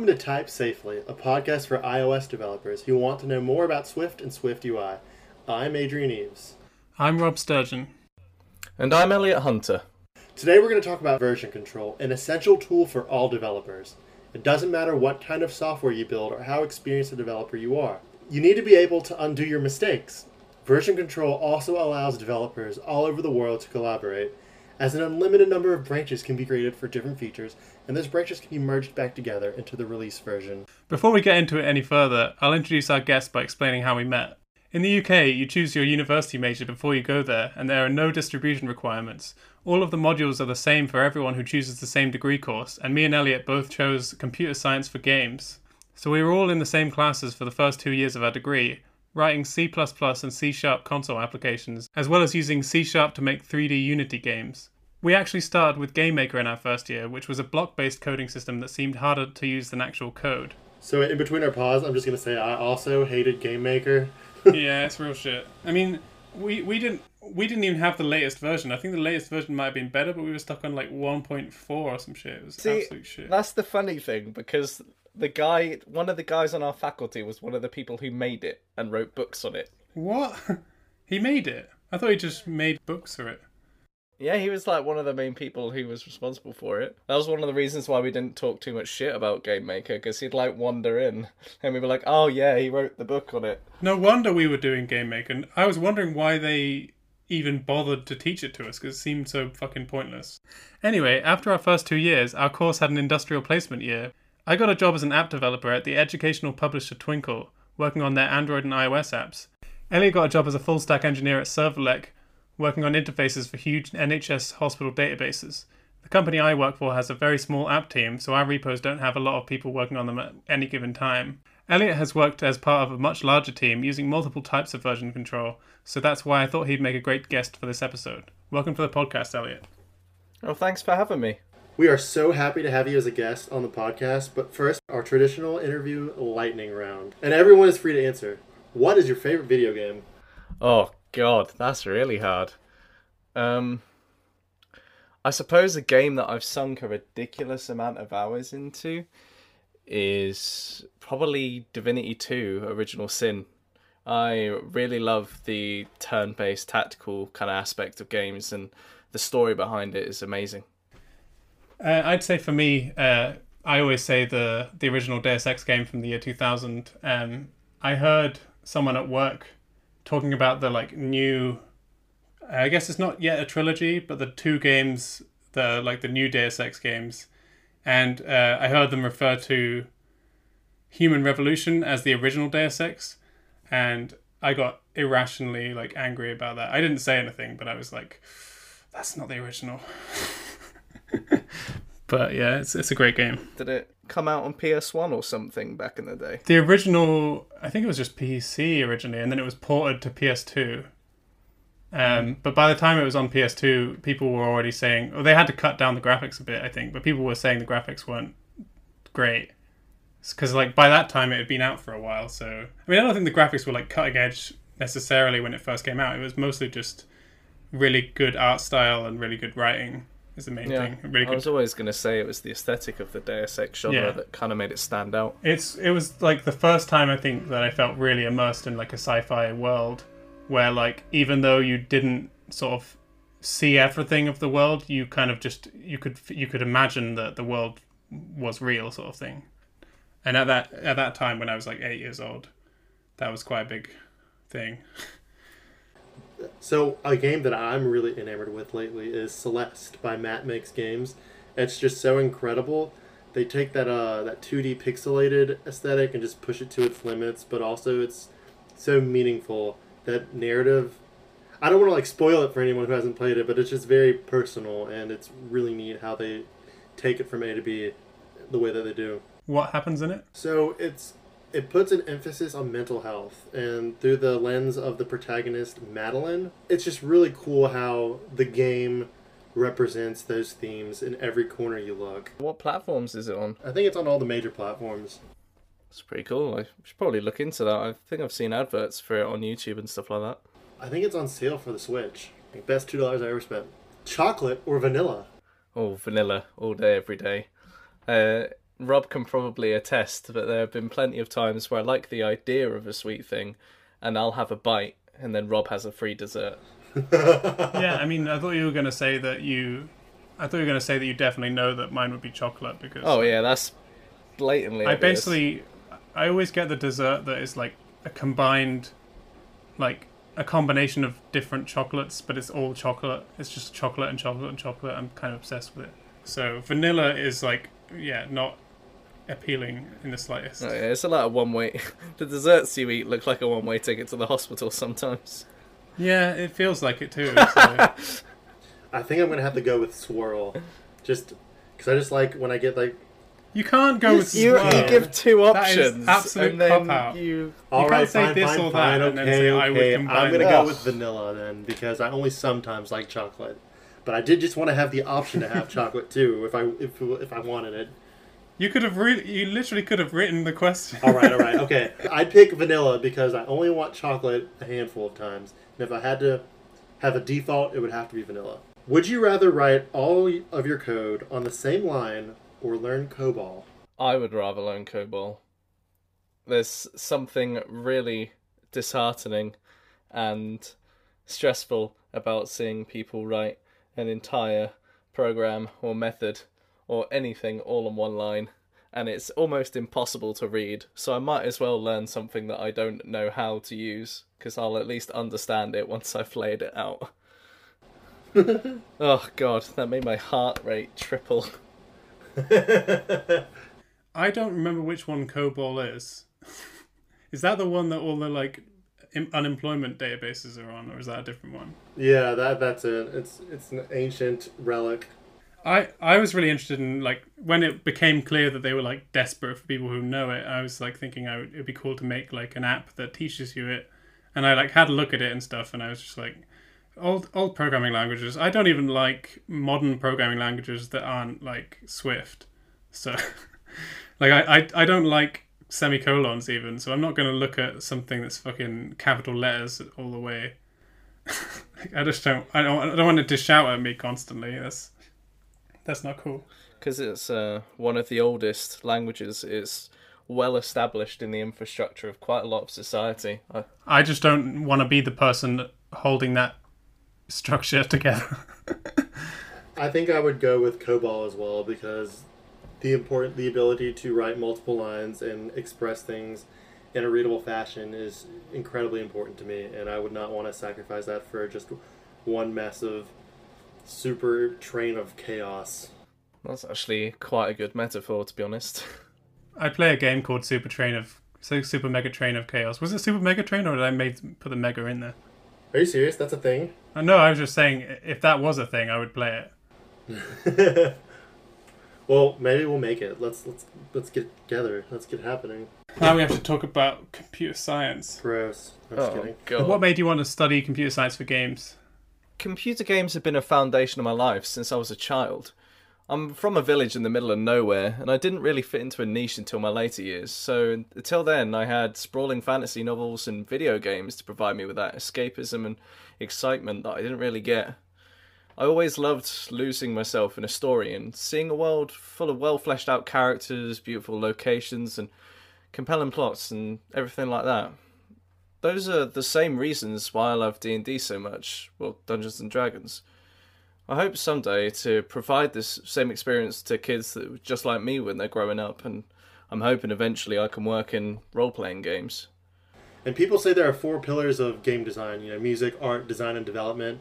Welcome to Type Safely, a podcast for iOS developers who want to know more about Swift and Swift UI. I'm Adrian Eves. I'm Rob Sturgeon. And I'm Elliot Hunter. Today we're going to talk about version control, an essential tool for all developers. It doesn't matter what kind of software you build or how experienced a developer you are. You need to be able to undo your mistakes. Version control also allows developers all over the world to collaborate, as an unlimited number of branches can be created for different features, and those branches can be merged back together into the release version. Before we get into it any further, I'll introduce our guest by explaining how we met. In the UK, you choose your university major before you go there, and there are no distribution requirements. All of the modules are the same for everyone who chooses the same degree course, and me and Elliot both chose computer science for games. So we were all in the same classes for the first two years of our degree, writing C and C Sharp console applications, as well as using C Sharp to make 3D Unity games. We actually started with GameMaker in our first year, which was a block based coding system that seemed harder to use than actual code. So, in between our pause, I'm just going to say I also hated GameMaker. yeah, it's real shit. I mean, we, we didn't we didn't even have the latest version. I think the latest version might have been better, but we were stuck on like 1.4 or some shit. It was See, absolute shit. That's the funny thing because the guy, one of the guys on our faculty, was one of the people who made it and wrote books on it. What? He made it? I thought he just made books for it. Yeah, he was like one of the main people who was responsible for it. That was one of the reasons why we didn't talk too much shit about Game Maker because he'd like wander in and we were like, "Oh yeah, he wrote the book on it." No wonder we were doing GameMaker. And I was wondering why they even bothered to teach it to us because it seemed so fucking pointless. Anyway, after our first two years, our course had an industrial placement year. I got a job as an app developer at the educational publisher Twinkl, working on their Android and iOS apps. Elliot got a job as a full stack engineer at Servelec, working on interfaces for huge NHS hospital databases. The company I work for has a very small app team, so our repos don't have a lot of people working on them at any given time. Elliot has worked as part of a much larger team using multiple types of version control, so that's why I thought he'd make a great guest for this episode. Welcome to the podcast, Elliot. Oh, thanks for having me. We are so happy to have you as a guest on the podcast, but first, our traditional interview lightning round. And everyone is free to answer. What is your favorite video game? Oh, God, that's really hard. Um, I suppose a game that I've sunk a ridiculous amount of hours into is probably Divinity 2 Original Sin. I really love the turn based tactical kind of aspect of games, and the story behind it is amazing. Uh, I'd say for me, uh, I always say the the original Deus Ex game from the year 2000. Um, I heard someone at work talking about the like new I guess it's not yet a trilogy, but the two games, the like the new Deus Ex games, and uh, I heard them refer to Human Revolution as the original Deus Ex, and I got irrationally like angry about that. I didn't say anything, but I was like, "That's not the original." but yeah, it's it's a great game. Did it come out on PS1 or something back in the day? The original, I think it was just PC originally, and then it was ported to PS2 um, but by the time it was on PS2, people were already saying, well, they had to cut down the graphics a bit, I think, but people were saying the graphics weren't great. Because, like, by that time it had been out for a while, so. I mean, I don't think the graphics were, like, cutting edge necessarily when it first came out. It was mostly just really good art style and really good writing is the main yeah. thing. Really I was always going to say it was the aesthetic of the Deus Ex genre yeah. that kind of made it stand out. It's It was, like, the first time I think that I felt really immersed in, like, a sci fi world where like even though you didn't sort of see everything of the world, you kind of just you could you could imagine that the world was real, sort of thing. And at that at that time, when I was like eight years old, that was quite a big thing. So a game that I'm really enamored with lately is Celeste by Matt Makes Games. It's just so incredible. They take that uh that 2D pixelated aesthetic and just push it to its limits, but also it's so meaningful that narrative. I don't want to like spoil it for anyone who hasn't played it, but it's just very personal and it's really neat how they take it from A to B the way that they do. What happens in it? So it's it puts an emphasis on mental health and through the lens of the protagonist Madeline, it's just really cool how the game represents those themes in every corner you look. What platforms is it on? I think it's on all the major platforms. It's pretty cool. I should probably look into that. I think I've seen adverts for it on YouTube and stuff like that. I think it's on sale for the Switch. Like best two dollars I ever spent. Chocolate or vanilla? Oh, vanilla all day, every day. Uh, Rob can probably attest that there have been plenty of times where I like the idea of a sweet thing, and I'll have a bite, and then Rob has a free dessert. yeah, I mean, I thought you were going to say that you. I thought you were going to say that you definitely know that mine would be chocolate because. Oh yeah, that's blatantly. I obvious. basically, I always get the dessert that is like a combined, like a combination of different chocolates, but it's all chocolate. It's just chocolate and chocolate and chocolate. I'm kind of obsessed with it. So vanilla is like, yeah, not appealing in the slightest. Oh, yeah, it's a lot of one way. the desserts you eat look like a one way ticket to the hospital sometimes. Yeah, it feels like it too. So. I think I'm gonna have to go with swirl, just because I just like when I get like. You can't go with You, swirl. you give two That is options, absolute and then cop-out. you. All can't right, say fine, this fine, or fine, that and then okay, I would okay. combine I'm gonna them. go with vanilla then because I only sometimes like chocolate, but I did just want to have the option to have chocolate too if I if if I wanted it. You could have re- you literally could have written the question. All right, all right, okay. I'd pick vanilla because I only want chocolate a handful of times, and if I had to have a default, it would have to be vanilla. Would you rather write all of your code on the same line or learn COBOL? I would rather learn COBOL. There's something really disheartening and stressful about seeing people write an entire program or method or anything all on one line, and it's almost impossible to read. So I might as well learn something that I don't know how to use, because I'll at least understand it once I've laid it out. oh god, that made my heart rate triple. I don't remember which one COBOL is. is that the one that all the like im- unemployment databases are on, or is that a different one? Yeah, that that's it. It's it's an ancient relic. I I was really interested in like when it became clear that they were like desperate for people who know it. I was like thinking I would, it'd be cool to make like an app that teaches you it, and I like had a look at it and stuff, and I was just like, old old programming languages. I don't even like modern programming languages that aren't like Swift. So, like I I, I don't like semicolons even. So I'm not to look at something that's fucking capital letters all the way. I just don't. I don't. I don't want it to shout at me constantly. That's that's not cool. because it's uh, one of the oldest languages. It's well established in the infrastructure of quite a lot of society. I, I just don't want to be the person holding that structure together. I think I would go with COBOL as well because the important the ability to write multiple lines and express things in a readable fashion is incredibly important to me, and I would not want to sacrifice that for just one massive super train of chaos. that's actually quite a good metaphor, to be honest. I play a game called Super Train of so Super Mega Train of Chaos. Was it Super Mega Train or did I made put the mega in there? Are you serious? That's a thing. Uh, No, I was just saying if that was a thing, I would play it. well, maybe we'll make it. Let's let's let's get together. Let's get happening. Now we have to talk about computer science. Gross. I'm just oh kidding. god! What made you want to study computer science for games? Computer games have been a foundation of my life since I was a child. I'm from a village in the middle of nowhere, and I didn't really fit into a niche until my later years. So until then, I had sprawling fantasy novels and video games to provide me with that escapism and excitement that I didn't really get. I always loved losing myself in a story and seeing a world full of well fleshed out characters, beautiful locations, and compelling plots and everything like that. Those are the same reasons why I love D&D so much, well, Dungeons and Dragons. I hope someday to provide this same experience to kids that were just like me when they're growing up and I'm hoping eventually I can work in role-playing games. And people say there are four pillars of game design. You know, music, art, design, and development.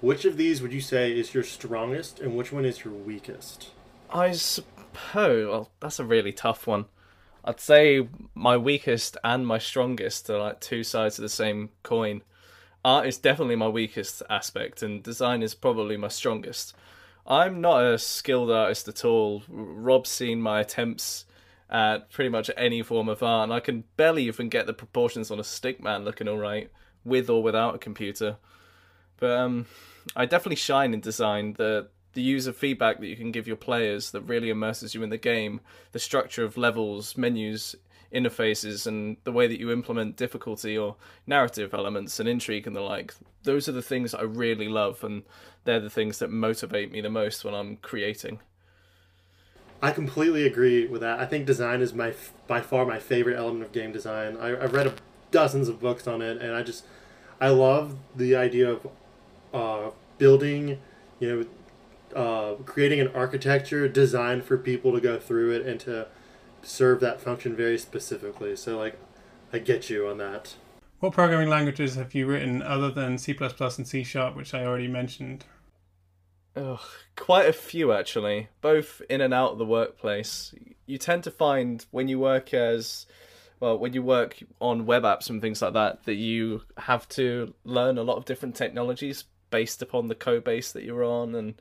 Which of these would you say is your strongest, and which one is your weakest? I suppose well, that's a really tough one. I'd say my weakest and my strongest are like two sides of the same coin. Art is definitely my weakest aspect, and design is probably my strongest. I'm not a skilled artist at all. Rob's seen my attempts at pretty much any form of art, and I can barely even get the proportions on a stick man looking alright, with or without a computer. But um, I definitely shine in design. The the user feedback that you can give your players that really immerses you in the game, the structure of levels, menus, interfaces, and the way that you implement difficulty or narrative elements and intrigue and the like. Those are the things I really love, and they're the things that motivate me the most when I'm creating. I completely agree with that. I think design is my by far my favorite element of game design. I, I've read a, dozens of books on it, and I just I love the idea of uh, building, you know, uh, creating an architecture designed for people to go through it and to serve that function very specifically. So like, I get you on that. What programming languages have you written other than C and C Sharp, which I already mentioned? Ugh, quite a few actually, both in and out of the workplace. You tend to find when you work as well, when you work on web apps and things like that, that you have to learn a lot of different technologies based upon the code base that you're on and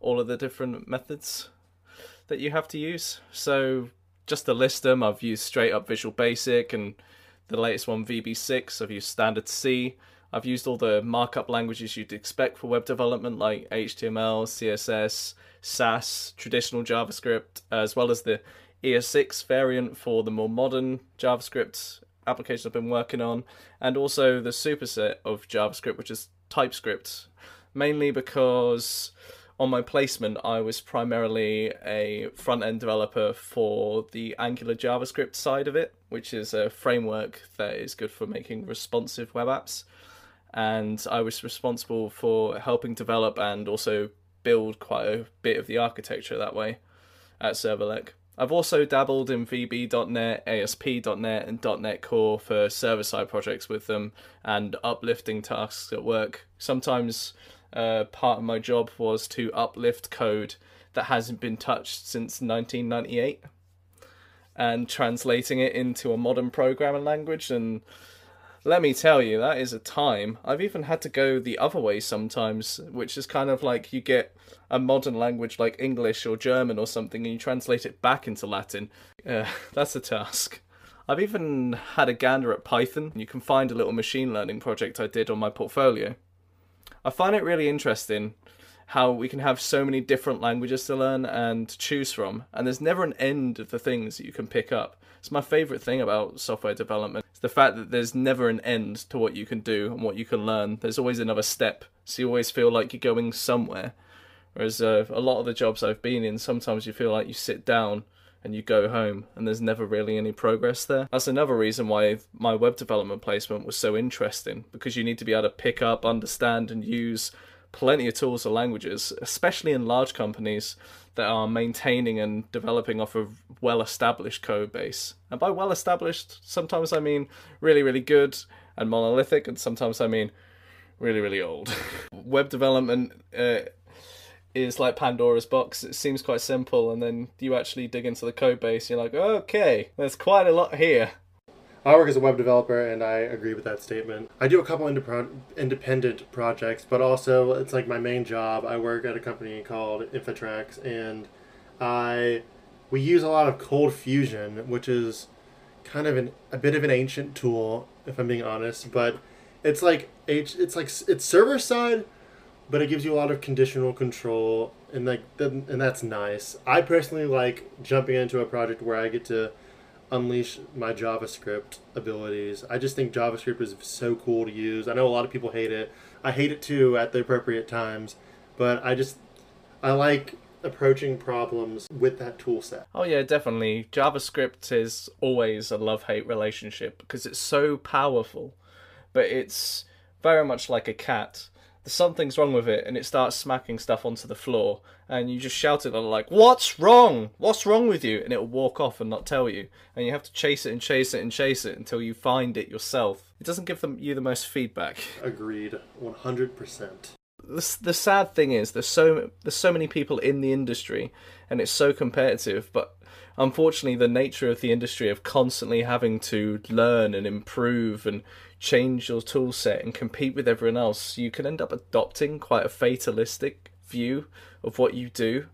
all of the different methods that you have to use. So just to list them, I've used straight up Visual Basic and the latest one VB6. I've used Standard C. I've used all the markup languages you'd expect for web development, like HTML, CSS, Sass, traditional JavaScript, as well as the ES6 variant for the more modern JavaScript applications I've been working on, and also the superset of JavaScript, which is TypeScript, mainly because on my placement I was primarily a front end developer for the Angular JavaScript side of it, which is a framework that is good for making responsive web apps and I was responsible for helping develop and also build quite a bit of the architecture that way at Servelec. I've also dabbled in VB.NET, ASP.NET, and .NET Core for server-side projects with them and uplifting tasks at work. Sometimes uh, part of my job was to uplift code that hasn't been touched since 1998 and translating it into a modern programming language and let me tell you, that is a time. I've even had to go the other way sometimes, which is kind of like you get a modern language like English or German or something and you translate it back into Latin. Uh, that's a task. I've even had a gander at Python. You can find a little machine learning project I did on my portfolio. I find it really interesting how we can have so many different languages to learn and choose from, and there's never an end of the things that you can pick up. It's my favorite thing about software development. It's the fact that there's never an end to what you can do and what you can learn. There's always another step, so you always feel like you're going somewhere. Whereas uh, a lot of the jobs I've been in, sometimes you feel like you sit down and you go home and there's never really any progress there. That's another reason why my web development placement was so interesting because you need to be able to pick up, understand, and use plenty of tools or languages, especially in large companies that are maintaining and developing off a well established code base. And by well established, sometimes I mean really, really good and monolithic, and sometimes I mean really, really old. Web development uh, is like Pandora's box. It seems quite simple, and then you actually dig into the code base, you're like, okay, there's quite a lot here. I work as a web developer, and I agree with that statement. I do a couple independent projects, but also it's like my main job. I work at a company called Infotrax, and I we use a lot of Cold Fusion, which is kind of an, a bit of an ancient tool, if I'm being honest. But it's like it's like it's server side, but it gives you a lot of conditional control, and like and that's nice. I personally like jumping into a project where I get to unleash my JavaScript abilities. I just think JavaScript is so cool to use. I know a lot of people hate it. I hate it too at the appropriate times, but I just I like approaching problems with that tool set. Oh yeah, definitely. JavaScript is always a love-hate relationship because it's so powerful, but it's very much like a cat something's wrong with it and it starts smacking stuff onto the floor and you just shout at it like what's wrong? What's wrong with you? And it'll walk off and not tell you. And you have to chase it and chase it and chase it until you find it yourself. It doesn't give them you the most feedback. Agreed 100% the, the sad thing is there's so there's so many people in the industry and it's so competitive but unfortunately the nature of the industry of constantly having to learn and improve and change your tool set and compete with everyone else, you can end up adopting quite a fatalistic view of what you do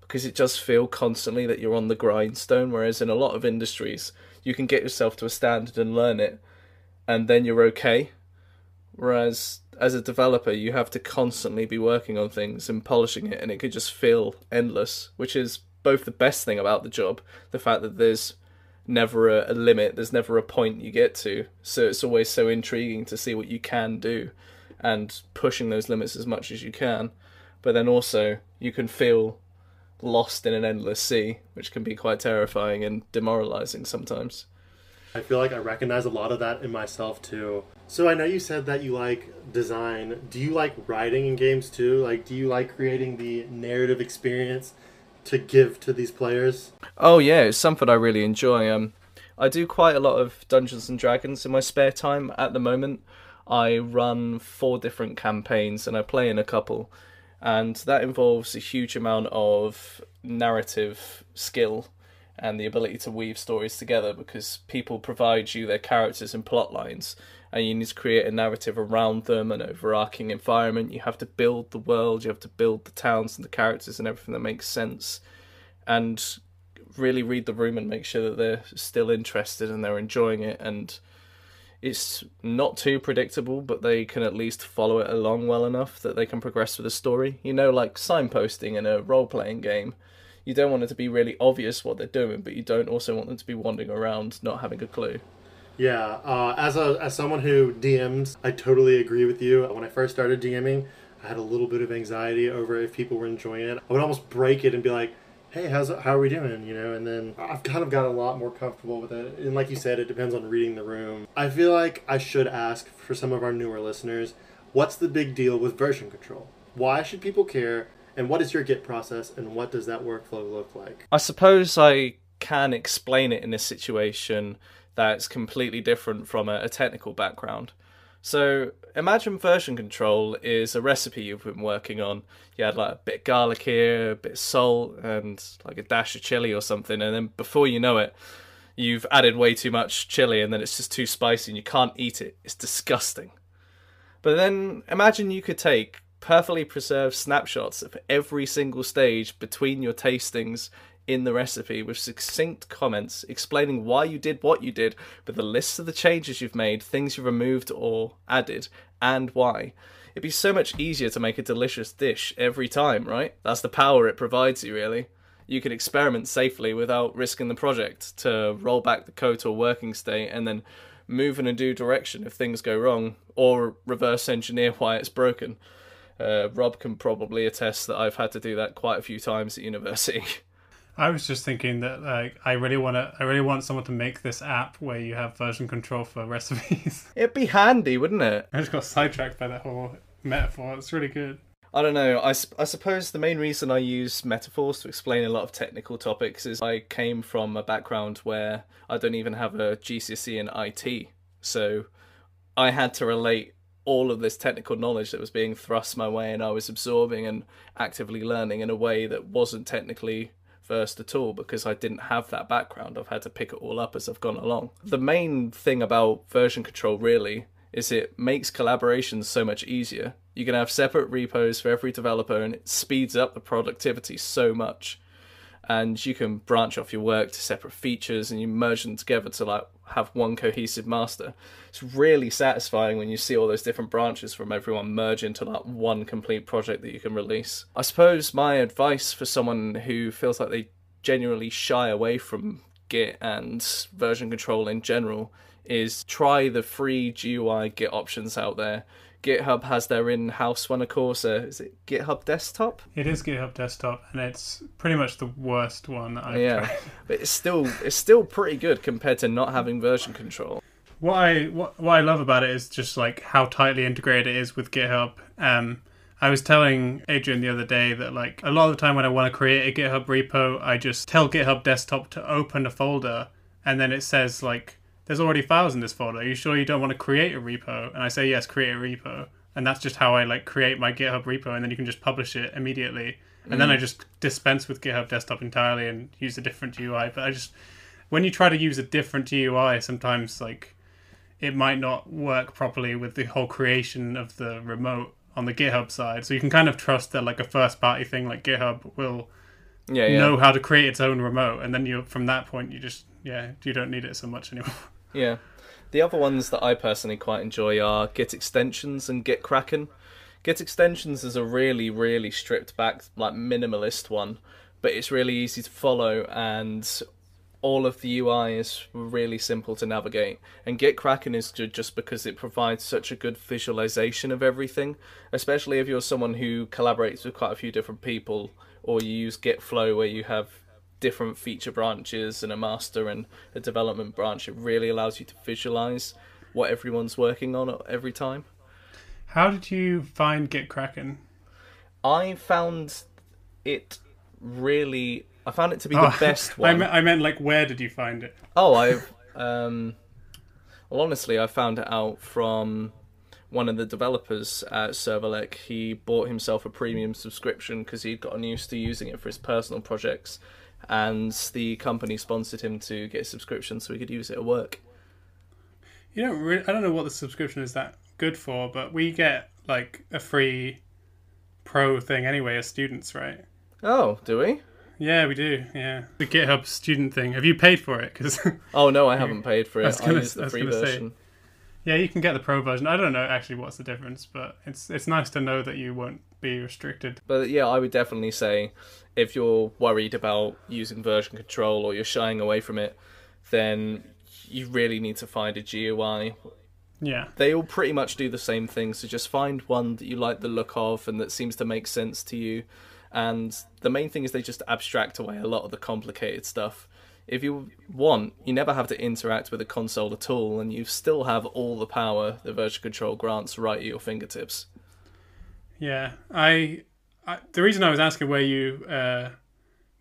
because it does feel constantly that you're on the grindstone. Whereas in a lot of industries, you can get yourself to a standard and learn it, and then you're okay. Whereas as a developer, you have to constantly be working on things and polishing it, and it could just feel endless, which is both the best thing about the job the fact that there's never a, a, limit. There's never a point you get to. So it's always so intriguing to see what you can do and pushing those limits as much as you can. But then also you can feel lost in an endless sea, which can be quite terrifying and demoralizing sometimes. I feel like I recognize a lot of that in myself too. So I know you said that you like design. Do you like writing in games too? Like, do you like creating the narrative experience to give to these players? Oh yeah, it's something I really enjoy. Um, I do quite a lot of Dungeons and Dragons in my spare time at the moment. I run four different campaigns and I play in a couple, and that involves a huge amount of narrative skill and the ability to weave stories together because people provide you their characters and plot lines and you need to create a narrative around them an overarching environment. You have to build the world you have to build the towns and the characters and everything that makes sense. And really read the room and make sure that they're still interested and they're enjoying it. And it's not too predictable but they can at least follow it along well enough that they can progress with the story. You know like signposting in a role-playing game you don't want it to be really obvious what they're doing, but you don't also want them to be wandering around not having a clue. Yeah, uh, as a as someone who DMs, I totally agree with you. When I first started DMing, I had a little bit of anxiety over if people were enjoying it. I would almost break it and be like, "Hey, how's how are we doing?" You know, and then I've kind of got a lot more comfortable with it. And like you said, it depends on reading the room. I feel like I should ask for some of our newer listeners, what's the big deal with version control? Why should people care? And what is your Git process and what does that workflow look like? I suppose I can explain it in a situation that's completely different from a, a technical background. So imagine version control is a recipe you've been working on. You had like a bit of garlic here, a bit of salt, and like a dash of chili or something, and then before you know it, you've added way too much chili, and then it's just too spicy and you can't eat it. It's disgusting. But then imagine you could take perfectly preserved snapshots of every single stage between your tastings in the recipe with succinct comments explaining why you did what you did, with a list of the changes you've made, things you removed or added, and why. It'd be so much easier to make a delicious dish every time, right? That's the power it provides you, really. You can experiment safely without risking the project to roll back the code to a working state and then move in a new direction if things go wrong, or reverse engineer why it's broken. Uh, Rob can probably attest that I've had to do that quite a few times at university. I was just thinking that like I really want to I really want someone to make this app where you have version control for recipes. It'd be handy, wouldn't it? I just got sidetracked by that whole metaphor. It's really good. I don't know. I, I suppose the main reason I use metaphors to explain a lot of technical topics is I came from a background where I don't even have a GCSE in IT. So I had to relate all of this technical knowledge that was being thrust my way and I was absorbing and actively learning in a way that wasn't technically versed at all because I didn't have that background. I've had to pick it all up as I've gone along. The main thing about version control really is it makes collaboration so much easier. You can have separate repos for every developer and it speeds up the productivity so much and you can branch off your work to separate features and you merge them together to like have one cohesive master. It's really satisfying when you see all those different branches from everyone merge into like one complete project that you can release. I suppose my advice for someone who feels like they genuinely shy away from Git and version control in general is try the free GUI Git options out there GitHub has their in-house one, of course. Uh, is it GitHub Desktop? It is GitHub Desktop, and it's pretty much the worst one I've yeah, tried. but it's still it's still pretty good compared to not having version control. What I what, what I love about it is just like how tightly integrated it is with GitHub. Um, I was telling Adrian the other day that like a lot of the time when I want to create a GitHub repo, I just tell GitHub Desktop to open a folder, and then it says like there's already files in this folder. Are you sure you don't want to create a repo? And I say, yes, create a repo. And that's just how I like create my GitHub repo, and then you can just publish it immediately. And mm. then I just dispense with GitHub Desktop entirely and use a different UI. But I just, when you try to use a different UI, sometimes like it might not work properly with the whole creation of the remote on the GitHub side. So you can kind of trust that like a first party thing like GitHub will yeah, yeah. know how to create its own remote, and then you from that point you just yeah you don't need it so much anymore. Yeah. The other ones that I personally quite enjoy are Git extensions and Git Kraken. Git extensions is a really, really stripped back, like minimalist one, but it's really easy to follow and all of the UI is really simple to navigate. And Git Kraken is good just because it provides such a good visualization of everything, especially if you're someone who collaborates with quite a few different people or you use Git Flow where you have different feature branches and a master and a development branch. It really allows you to visualize what everyone's working on every time. How did you find Git Kraken? I found it really. I found it to be Oh, the best I, one. me- I meant like where did you find it? Oh, I've. Um, well, honestly, I found it out from one of the developers at Servelec. He bought himself a premium subscription because he'd gotten used to using it for his personal projects, and the company sponsored him to get a subscription so he could use it at work. You don't really, I don't know what the subscription is that good for, but we get like a free pro thing anyway as students, right? Oh, do we? Yeah, we do. Yeah, the GitHub student thing. Have you paid for it? Because Oh no, I haven't paid for I it. was I, gonna- used I the was free gonna say. version. yeah, you can get the pro version. I don't know actually what's the difference, but it's it's nice to know that you won't be restricted. But yeah, I would definitely say if you're worried about using version control or you're shying away from it, then you really need to find a GUI. Yeah, They all pretty much do the same thing, so just find one that you like the look of and that seems to make sense to you. And the main thing is they just abstract away a lot of the complicated stuff. If you want, you never have to interact with a console at all, and you still have all the power the version control grants right at your fingertips. yeah. I, I the reason I was asking where you uh,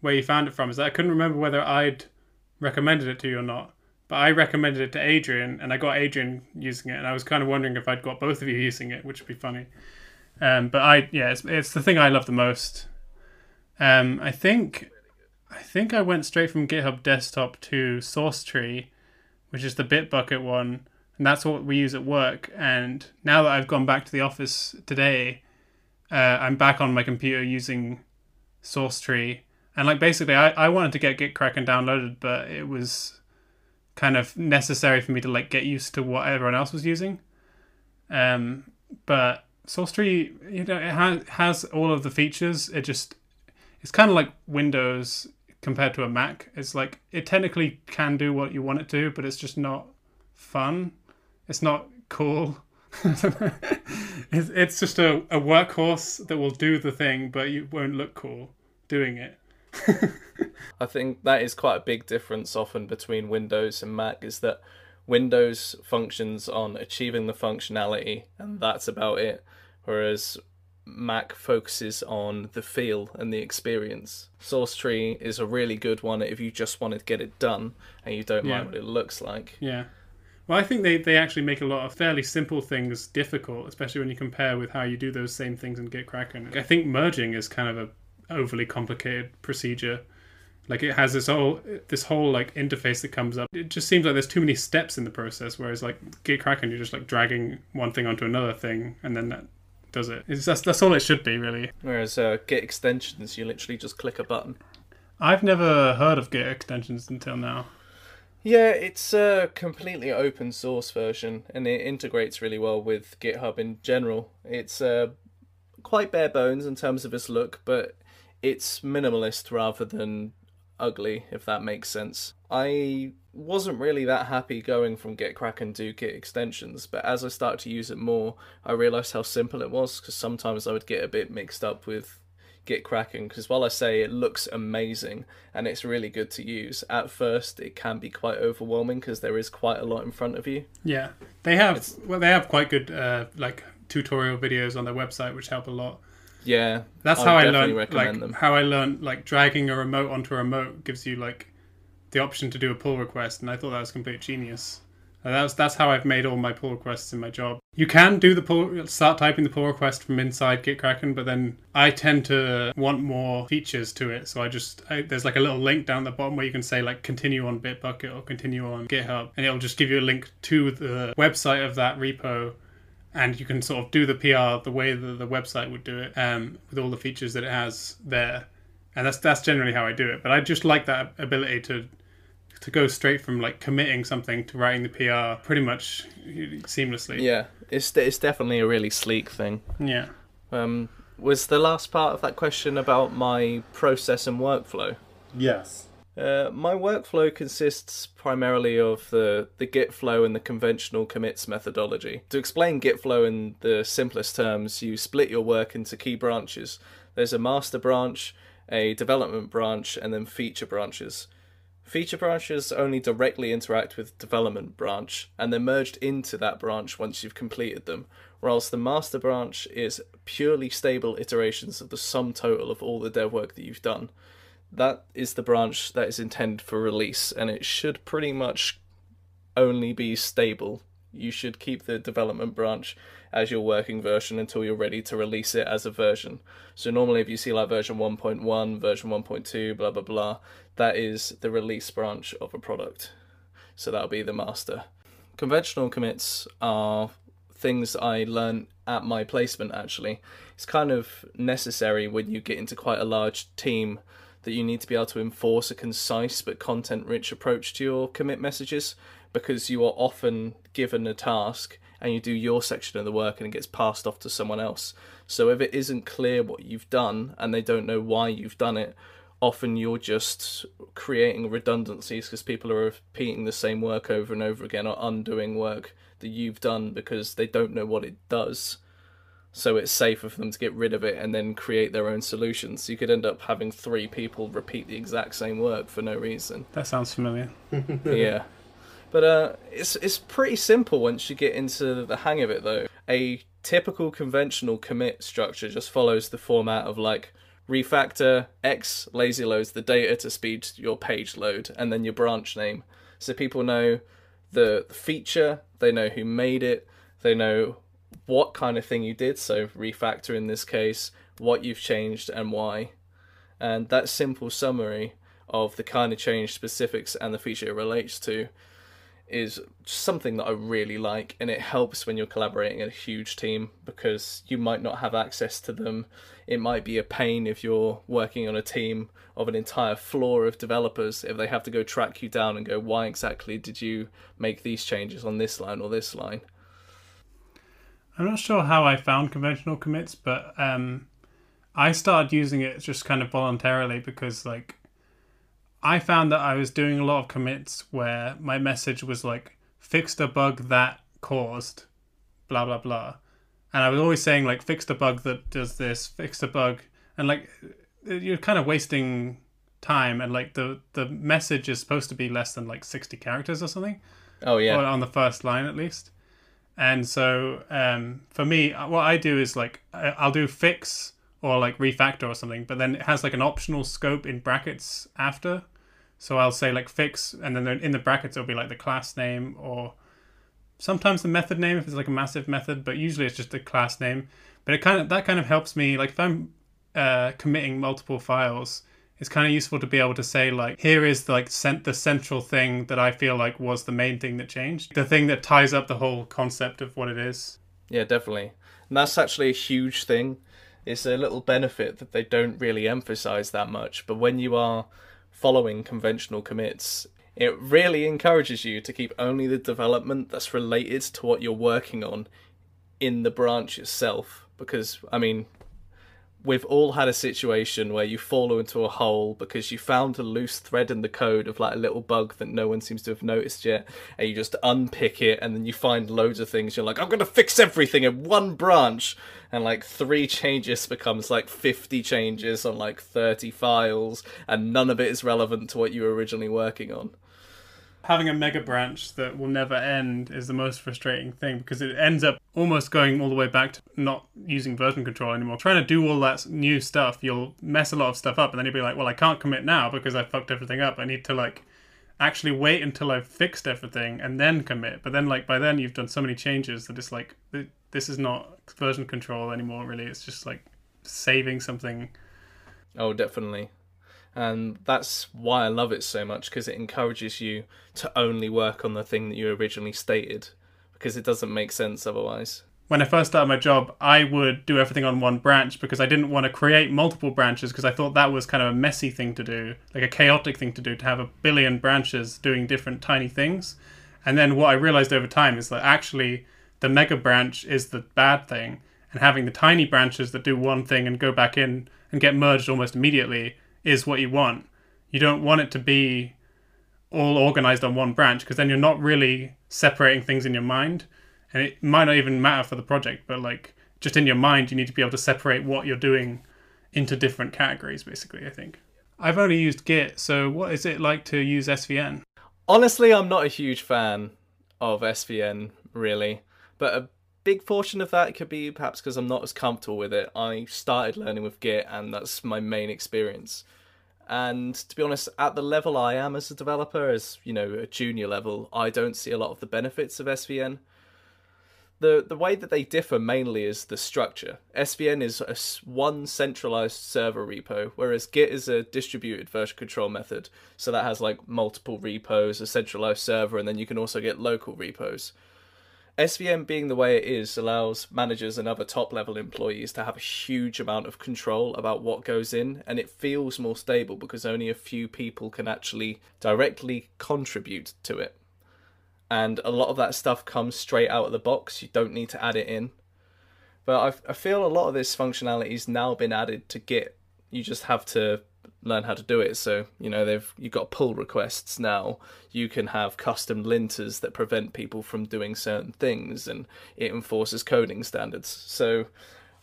where you found it from is that I couldn't remember whether I'd recommended it to you or not. But I recommended it to Adrian, and I got Adrian using it, and I was kind of wondering if I'd got both of you using it, which would be funny. Um, but I, yeah, it's, it's the thing I love the most. Um, I think, I think I went straight from GitHub Desktop to SourceTree, which is the Bitbucket one, and that's what we use at work. And now that I've gone back to the office today, uh, I'm back on my computer using SourceTree, and like basically, I, I wanted to get GitKraken downloaded, but it was kind of necessary for me to like get used to what everyone else was using. Um, but SourceTree, you know, it has has all of the features. It just it's kind of like Windows compared to a Mac. It's like it technically can do what you want it to, but it's just not fun. It's not cool. it's, it's just a, a workhorse that will do the thing, but you won't look cool doing it. I think that is quite a big difference often between Windows and Mac is that Windows functions on achieving the functionality and that's about it, whereas Mac focuses on the feel and the experience. SourceTree is a really good one if you just want to get it done and you don't Yeah. mind what it looks like. Yeah. Well, I think they, they actually make a lot of fairly simple things difficult, especially when you compare with how you do those same things in GitKraken. I think merging is kind of a overly complicated procedure. Like it has this whole this whole like interface that comes up. It just seems like there's too many steps in the process. Whereas like GitKraken, you're just like dragging one thing onto another thing, and then that does it. It's, that's that's all it should be really. Whereas uh, Git extensions, you literally just click a button. I've never heard of Git extensions until now. Yeah, it's a completely open source version and it integrates really well with GitHub in general. It's uh, quite bare bones in terms of its look, but it's minimalist rather than ugly, if that makes sense. I wasn't really that happy going from GitKraken to Git extensions, but as I started to use it more, I realized how simple it was because sometimes I would get a bit mixed up with GitKraken because while I say it looks amazing and it's really good to use, at first it can be quite overwhelming because there is quite a lot in front of you. Yeah, they have well, they have quite good uh, like tutorial videos on their website, which help a lot. Yeah, That's I how I learned. Like them. how I learned like dragging a remote onto a remote gives you like the option to do a pull request, and I thought that was complete genius. And that's that's how I've made all my pull requests in my job. You can do the pull, start typing the pull request from inside GitKraken, but then I tend to want more features to it. So I just I, there's like a little link down the bottom where you can say like continue on Bitbucket or continue on GitHub, and it'll just give you a link to the website of that repo and you can sort of do the PR the way that the website would do it, um, with all the features that it has there, and that's that's generally how I do it. But I just like that ability to to go straight from like committing something to writing the PR pretty much seamlessly. Yeah, it's it's definitely a really sleek thing. Yeah. Um, was the last part of that question about my process and workflow? Yes. Uh, my workflow consists primarily of the, the Git flow and the conventional commits methodology. To explain Git flow in the simplest terms, you split your work into key branches. There's a master branch, a development branch, and then feature branches. Feature branches only directly interact with development branch, and they're merged into that branch once you've completed them, whilst the master branch is purely stable iterations of the sum total of all the dev work that you've done. That is the branch that is intended for release, and it should pretty much only be stable. You should keep the development branch as your working version until you're ready to release it as a version. So normally if you see like version 1.1, version 1.2, blah blah blah, that is the release branch of a product. So that'll be the master. Conventional commits are things I learned at my placement actually. It's kind of necessary when you get into quite a large team that you need to be able to enforce a concise but content rich approach to your commit messages because you are often given a task and you do your section of the work and it gets passed off to someone else. So if it isn't clear what you've done and they don't know why you've done it, often you're just creating redundancies because people are repeating the same work over and over again or undoing work that you've done because they don't know what it does. So it's safer for them to get rid of it and then create their own solutions. So you could end up having three people repeat the exact same work for no reason. That sounds familiar. yeah. But uh, it's it's pretty simple once you get into the hang of it, though. A typical conventional commit structure just follows the format of like refactor x lazy loads the data to speed your page load, and then your branch name, so people know the feature, they know who made it, they know what kind of thing you did. So refactor in this case, what you've changed and why, and that simple summary of the kind of change specifics and the feature it relates to is something that I really like, and it helps when you're collaborating in a huge team because you might not have access to them. It might be a pain if you're working on a team of an entire floor of developers if they have to go track you down and go, why exactly did you make these changes on this line or this line? I'm not sure how I found conventional commits, but um, I started using it just kind of voluntarily because, like, I found that I was doing a lot of commits where my message was like fixed a bug that caused blah blah blah. And I was always saying like fixed a bug that does this, fixed a bug and like you're kind of wasting time and like the the message is supposed to be less than like 60 characters or something. Oh yeah. on the first line at least. And so um, for me, what I do is like I'll do fix or like refactor or something, but then it has like an optional scope in brackets after so I'll say like fix, and then in the brackets it'll be like the class name or sometimes the method name if it's like a massive method, but usually it's just the class name. But it kind of that kind of helps me like if I'm uh, committing multiple files, it's kind of useful to be able to say like here is like sent the central thing that I feel like was the main thing that changed, the thing that ties up the whole concept of what it is. Yeah, definitely, and that's actually a huge thing. It's a little benefit that they don't really emphasize that much, but when you are following conventional commits, it really encourages you to keep only the development that's related to what you're working on in the branch itself. Because, I mean, we've all had a situation where you fall into a hole because you found a loose thread in the code of like a little bug that no one seems to have noticed yet and you just unpick it and then you find loads of things. You're like i'm going to fix everything in one branch! And like three changes becomes like 50 changes on like 30 files and none of it is relevant to what you were originally working on having a mega branch that will never end is the most frustrating thing because it ends up almost going all the way back to not using version control anymore. Trying to do all that new stuff, you'll mess a lot of stuff up, and then you'll be like, "Well, I can't commit now because I fucked everything up. I need to like actually wait until I've fixed everything and then commit." But then, like by then, you've done so many changes that it's like this is not version control anymore. Really, it's just like saving something. Oh, definitely and that's why I love it so much because it encourages you to only work on the thing that you originally stated because it doesn't make sense otherwise. When I first started my job, I would do everything on one branch because I didn't want to create multiple branches because I thought that was kind of a messy thing to do, like a chaotic thing to do, to have a billion branches doing different tiny things. And then what I realized over time is that actually the mega branch is the bad thing, and having the tiny branches that do one thing and go back in and get merged almost immediately is what you want. You don't want it to be all organized on one branch because then you're not really separating things in your mind. And it might not even matter for the project, but like just in your mind, you need to be able to separate what you're doing into different categories, basically, I think. I've only used Git, so what is it like to use SVN? Honestly, I'm not a huge fan of SVN, really. But a big portion of that could be perhaps because I'm not as comfortable with it. I started learning with Git, and that's my main experience. And to be honest, at the level I am as a developer, as you know, a junior level, I don't see a lot of the benefits of SVN. The the way that they differ mainly is the structure. SVN is a one centralized server repo, whereas Git is a distributed version control method. So that has like multiple repos, a centralized server, and then you can also get local repos. SVN being the way it is allows managers and other top level employees to have a huge amount of control about what goes in, and it feels more stable because only a few people can actually directly contribute to it. And a lot of that stuff comes straight out of the box, you don't need to add it in. But I, I feel a lot of this functionality has now been added to Git. You just have to learn how to do it. So you know they've you've got pull requests now. You can have custom linters that prevent people from doing certain things, and it enforces coding standards. So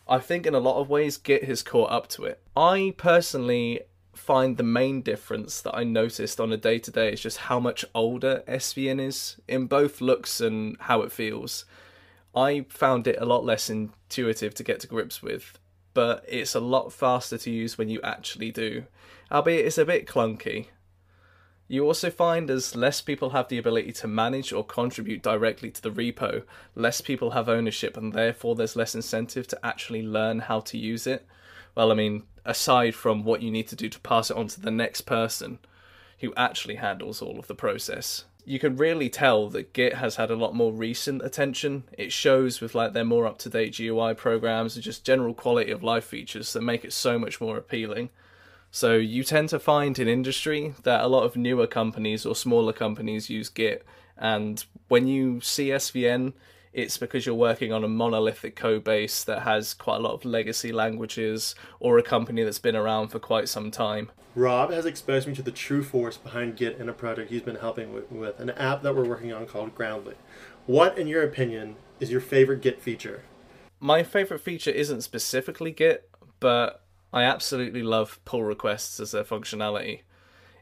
I think in a lot of ways Git has caught up to it. I personally find the main difference that I noticed on a day to day is just how much older SVN is in both looks and how it feels. I found it a lot less intuitive to get to grips with, but it's a lot faster to use when you actually do albeit it's a bit clunky. You also find as less people have the ability to manage or contribute directly to the repo, less people have ownership, and therefore there's less incentive to actually learn how to use it. Well, I mean, aside from what you need to do to pass it on to the next person who actually handles all of the process. You can really tell that Git has had a lot more recent attention. It shows with like their more up to date GUI programs and just general quality of life features that make it so much more appealing. So you tend to find in industry that a lot of newer companies or smaller companies use Git, and when you see SVN, it's because you're working on a monolithic code base that has quite a lot of legacy languages or a company that's been around for quite some time. Rob has exposed me to the true force behind Git in a project he's been helping with, with an app that we're working on called Groundly. What, in your opinion, is your favorite Git feature? My favorite feature isn't specifically Git, but I absolutely love pull requests as their functionality.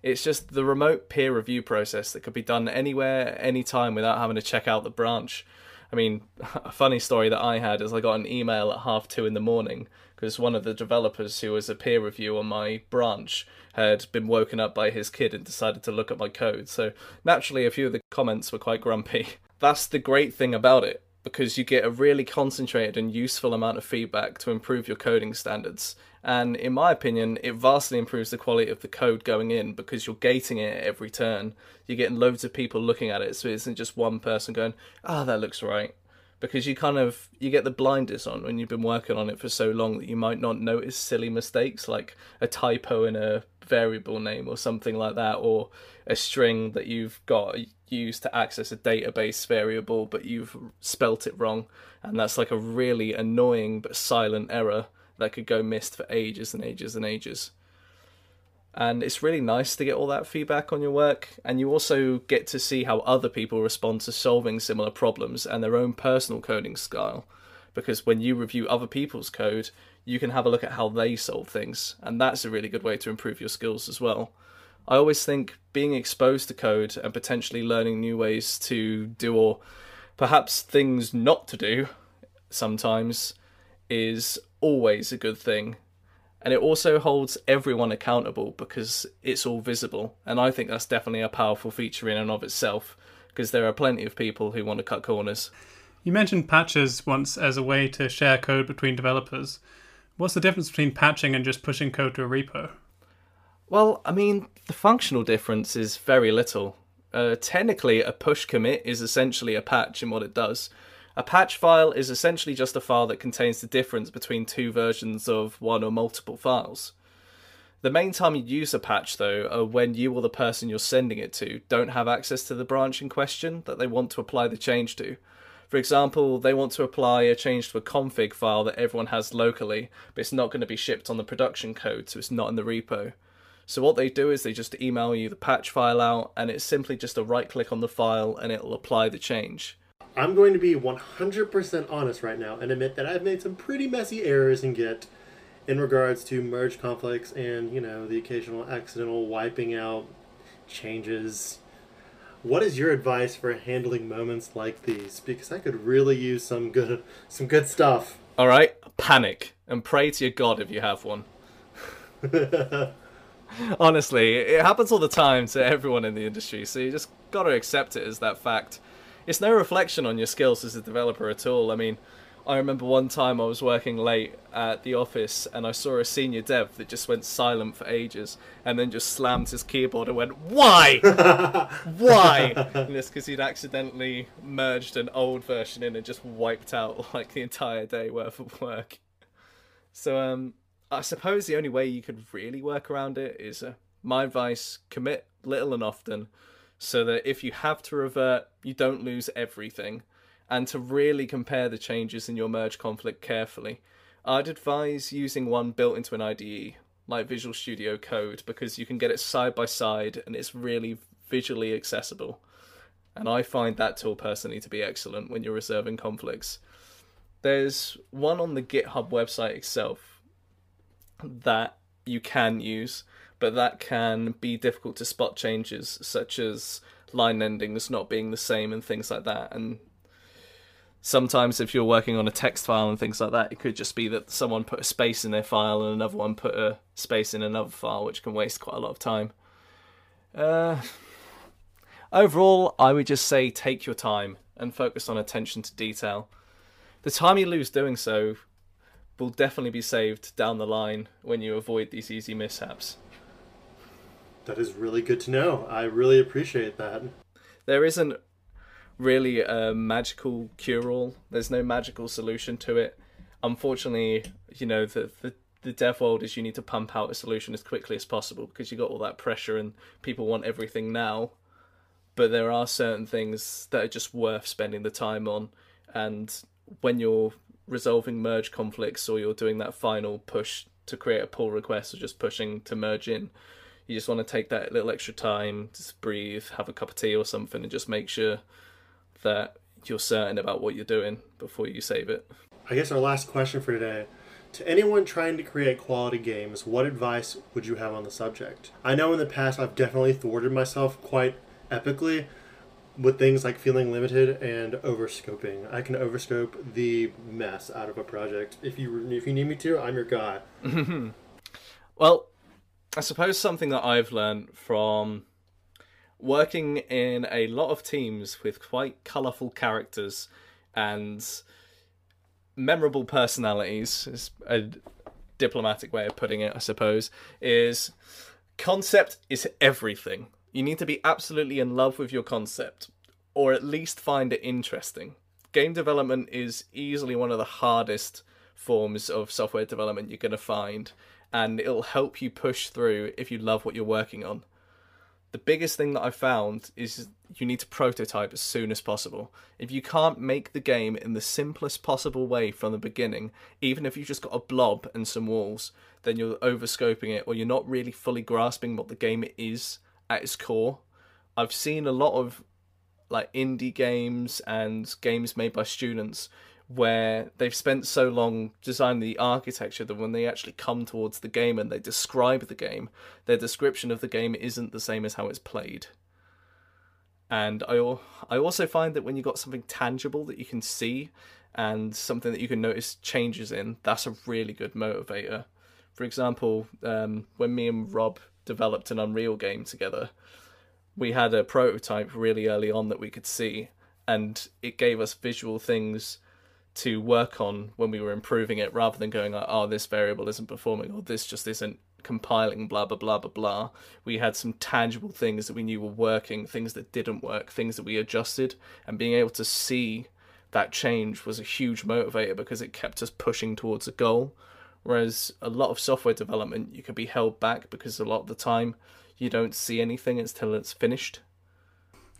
It's just the remote peer review process that could be done anywhere, anytime without having to check out the branch. I mean, a funny story that I had is I got an email at half two in the morning because one of the developers who was a peer review on my branch had been woken up by his kid and decided to look at my code. So naturally, a few of the comments were quite grumpy. That's the great thing about it because you get a really concentrated and useful amount of feedback to improve your coding standards. And in my opinion, it vastly improves the quality of the code going in because you're gating it every turn. You're getting loads of people looking at it, so it isn't just one person going, "Ah, oh, that looks right." Because you kind of you get the blinders on when you've been working on it for so long that you might not notice silly mistakes like a typo in a variable name or something like that, or a string that you've got used to access a database variable but you've spelt it wrong, and that's like a really annoying but silent error that could go missed for ages and ages and ages. And it's really nice to get all that feedback on your work, and you also get to see how other people respond to solving similar problems and their own personal coding style. Because when you review other people's code, you can have a look at how they solve things, and that's a really good way to improve your skills as well. I always think being exposed to code and potentially learning new ways to do or perhaps things not to do sometimes is always a good thing. And it also holds everyone accountable because it's all visible. And I think that's definitely a powerful feature in and of itself because there are plenty of people who want to cut corners. You mentioned patches once as a way to share code between developers. What's the difference between patching and just pushing code to a repo? Well, I mean, the functional difference is very little. Uh, technically, a push commit is essentially a patch in what it does. A patch file is essentially just a file that contains the difference between two versions of one or multiple files. The main time you use a patch, though, are when you or the person you're sending it to don't have access to the branch in question that they want to apply the change to. For example, they want to apply a change to a config file that everyone has locally, but it's not going to be shipped on the production code, so it's not in the repo. So what they do is they just email you the patch file out, and it's simply just a right click on the file and it'll apply the change. I'm going to be 100% honest right now and admit that I've made some pretty messy errors in Git, in regards to merge conflicts and you know the occasional accidental wiping out changes. What is your advice for handling moments like these? Because I could really use some good some good stuff. All right, panic and pray to your god if you have one. Honestly, it happens all the time to everyone in the industry, so you just got to accept it as that fact. It's no reflection on your skills as a developer at all. I mean, I remember one time I was working late at the office and I saw a senior dev that just went silent for ages and then just slammed his keyboard and went, Why? Why? And it's because he'd accidentally merged an old version in and just wiped out like the entire day worth of work. So, um, I suppose the only way you could really work around it is uh, my advice commit little and often so that if you have to revert, you don't lose everything and to really compare the changes in your merge conflict carefully. I'd advise using one built into an IDE, like Visual Studio Code, because you can get it side by side and it's really visually accessible. And I find that tool personally to be excellent when you're reserving conflicts. There's one on the GitHub website itself that you can use, but that can be difficult to spot changes, such as line endings not being the same and things like that. And sometimes if you're working on a text file and things like that, it could just be that someone put a space in their file and another one put a space in another file, which can waste quite a lot of time. Uh, overall, I would just say take your time and focus on attention to detail. The time you lose doing so will definitely be saved down the line when you avoid these easy mishaps. That is really good to know. I really appreciate that. There isn't really a magical cure all. There's no magical solution to it. Unfortunately, you know, the, the the dev world is you need to pump out a solution as quickly as possible because you got all that pressure and people want everything now. But there are certain things that are just worth spending the time on, and when you're resolving merge conflicts or you're doing that final push to create a pull request or just pushing to merge in, you just want to take that little extra time, just breathe, have a cup of tea or something, and just make sure that you're certain about what you're doing before you save it. I guess our last question for today. To anyone trying to create quality games, what advice would you have on the subject? I know in the past I've definitely thwarted myself quite epically with things like feeling limited and overscoping. I can overscope the mess out of a project. If you if you need me to, I'm your guy. well, I suppose something that I've learned from working in a lot of teams with quite colourful characters and memorable personalities is a diplomatic way of putting it, I suppose, is concept is everything. You need to be absolutely in love with your concept, or at least find it interesting. Game development is easily one of the hardest forms of software development you're going to find, and it'll help you push through if you love what you're working on the biggest thing that I found is you need to prototype as soon as possible. If you can't make the game in the simplest possible way from the beginning, even if you've just got a blob and some walls, then you're overscoping it or you're not really fully grasping what the game is at its core. I've seen a lot of like indie games and games made by students where they've spent so long designing the architecture that when they actually come towards the game and they describe the game, their description of the game isn't the same as how it's played. And I, I also find that when you've got something tangible that you can see and something that you can notice changes in, that's a really good motivator. For example, um, when me and Rob developed an Unreal game together, we had a prototype really early on that we could see, and it gave us visual things to work on when we were improving it rather than going like, oh, this variable isn't performing or this just isn't compiling, blah, blah, blah, blah, blah. We had some tangible things that we knew were working, things that didn't work, things that we adjusted, and being able to see that change was a huge motivator because it kept us pushing towards a goal. Whereas a lot of software development, you can be held back because a lot of the time you don't see anything until it's finished.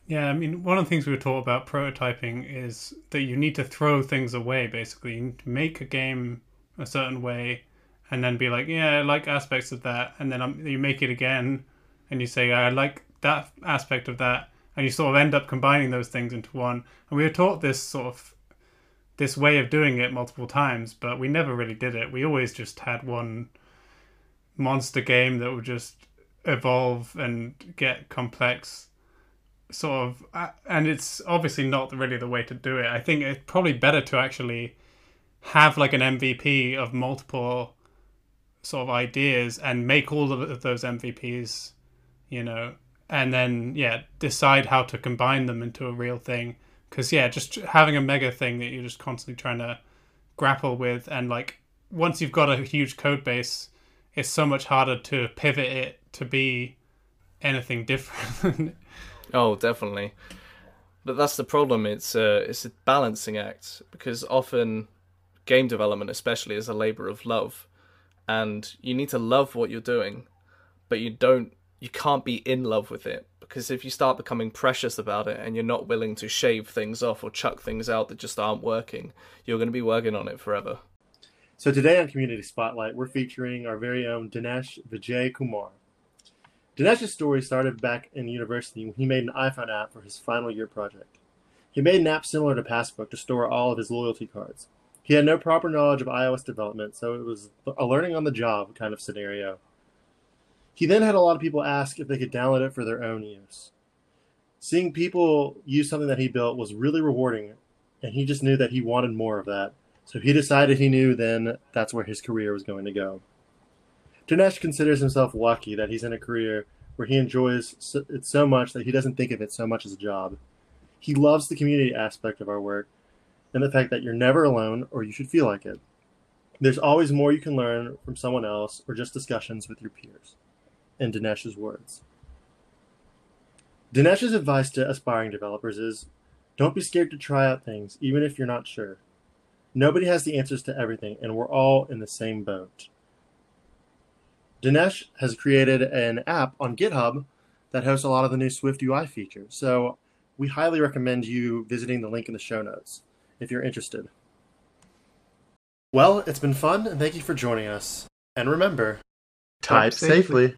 Yeah, I mean, one of the things we were taught about prototyping is that you need to throw things away, basically. You need to make a game a certain way and then be like, yeah, I like aspects of that. And then um, you make it again and you say, I like that aspect of that. And you sort of end up combining those things into one. And we were taught this sort of this way of doing it multiple times, but we never really did it. We always just had one monster game that would just evolve and get complex sort of uh, and it's obviously not really the way to do it i think it's probably better to actually have like an mvp of multiple sort of ideas and make all of those mvps you know and then yeah decide how to combine them into a real thing because yeah just having a mega thing that you're just constantly trying to grapple with and like once you've got a huge code base it's so much harder to pivot it to be anything different Oh, definitely. But that's the problem. It's a it's a balancing act because often game development, especially, is a labor of love, and you need to love what you're doing, but you don't. You can't be in love with it because if you start becoming precious about it and you're not willing to shave things off or chuck things out that just aren't working, you're going to be working on it forever. So today on Community Spotlight, we're featuring our very own Dinesh Vijaykumar. Dinesh's story started back in university when he made an iPhone app for his final year project. He made an app similar to Passbook to store all of his loyalty cards. He had no proper knowledge of iOS development, so it was a learning on the job kind of scenario. He then had a lot of people ask if they could download it for their own use. Seeing people use something that he built was really rewarding, and he just knew that he wanted more of that. So he decided he knew then that's where his career was going to go. Dinesh considers himself lucky that he's in a career where he enjoys it so much that he doesn't think of it so much as a job. He loves the community aspect of our work and the fact that you're never alone or you should feel like it. There's always more you can learn from someone else or just discussions with your peers. In Dinesh's words. Dinesh's advice to aspiring developers is don't be scared to try out things, even if you're not sure. Nobody has the answers to everything, and we're all in the same boat. Dinesh has created an app on GitHub that hosts a lot of the new SwiftUI features. So we highly recommend you visiting the link in the show notes if you're interested. Well, it's been fun, and thank you for joining us. And remember, type, type safely. safely.